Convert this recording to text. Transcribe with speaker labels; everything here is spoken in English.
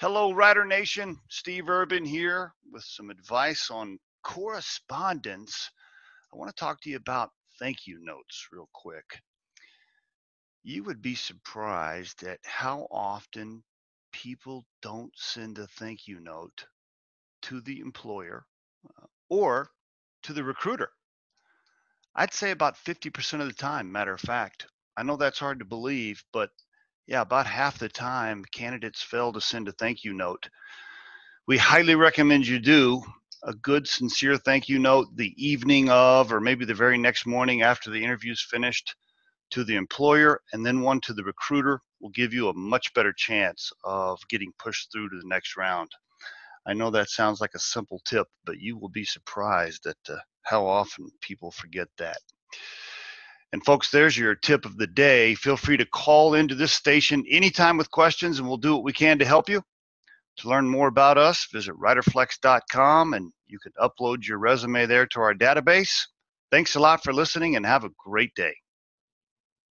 Speaker 1: Hello, Rider Nation. Steve Urban here with some advice on correspondence. I want to talk to you about thank you notes real quick. You would be surprised at how often people don't send a thank you note to the employer uh, or to the recruiter. I'd say about 50% of the time, matter of fact. I know that's hard to believe, but yeah, about half the time candidates fail to send a thank you note. We highly recommend you do a good, sincere thank you note the evening of, or maybe the very next morning after the interview's finished to the employer, and then one to the recruiter will give you a much better chance of getting pushed through to the next round. I know that sounds like a simple tip, but you will be surprised at uh, how often people forget that. And folks, there's your tip of the day. Feel free to call into this station anytime with questions, and we'll do what we can to help you. To learn more about us, visit riderflex.com and you can upload your resume there to our database. Thanks a lot for listening and have a great day.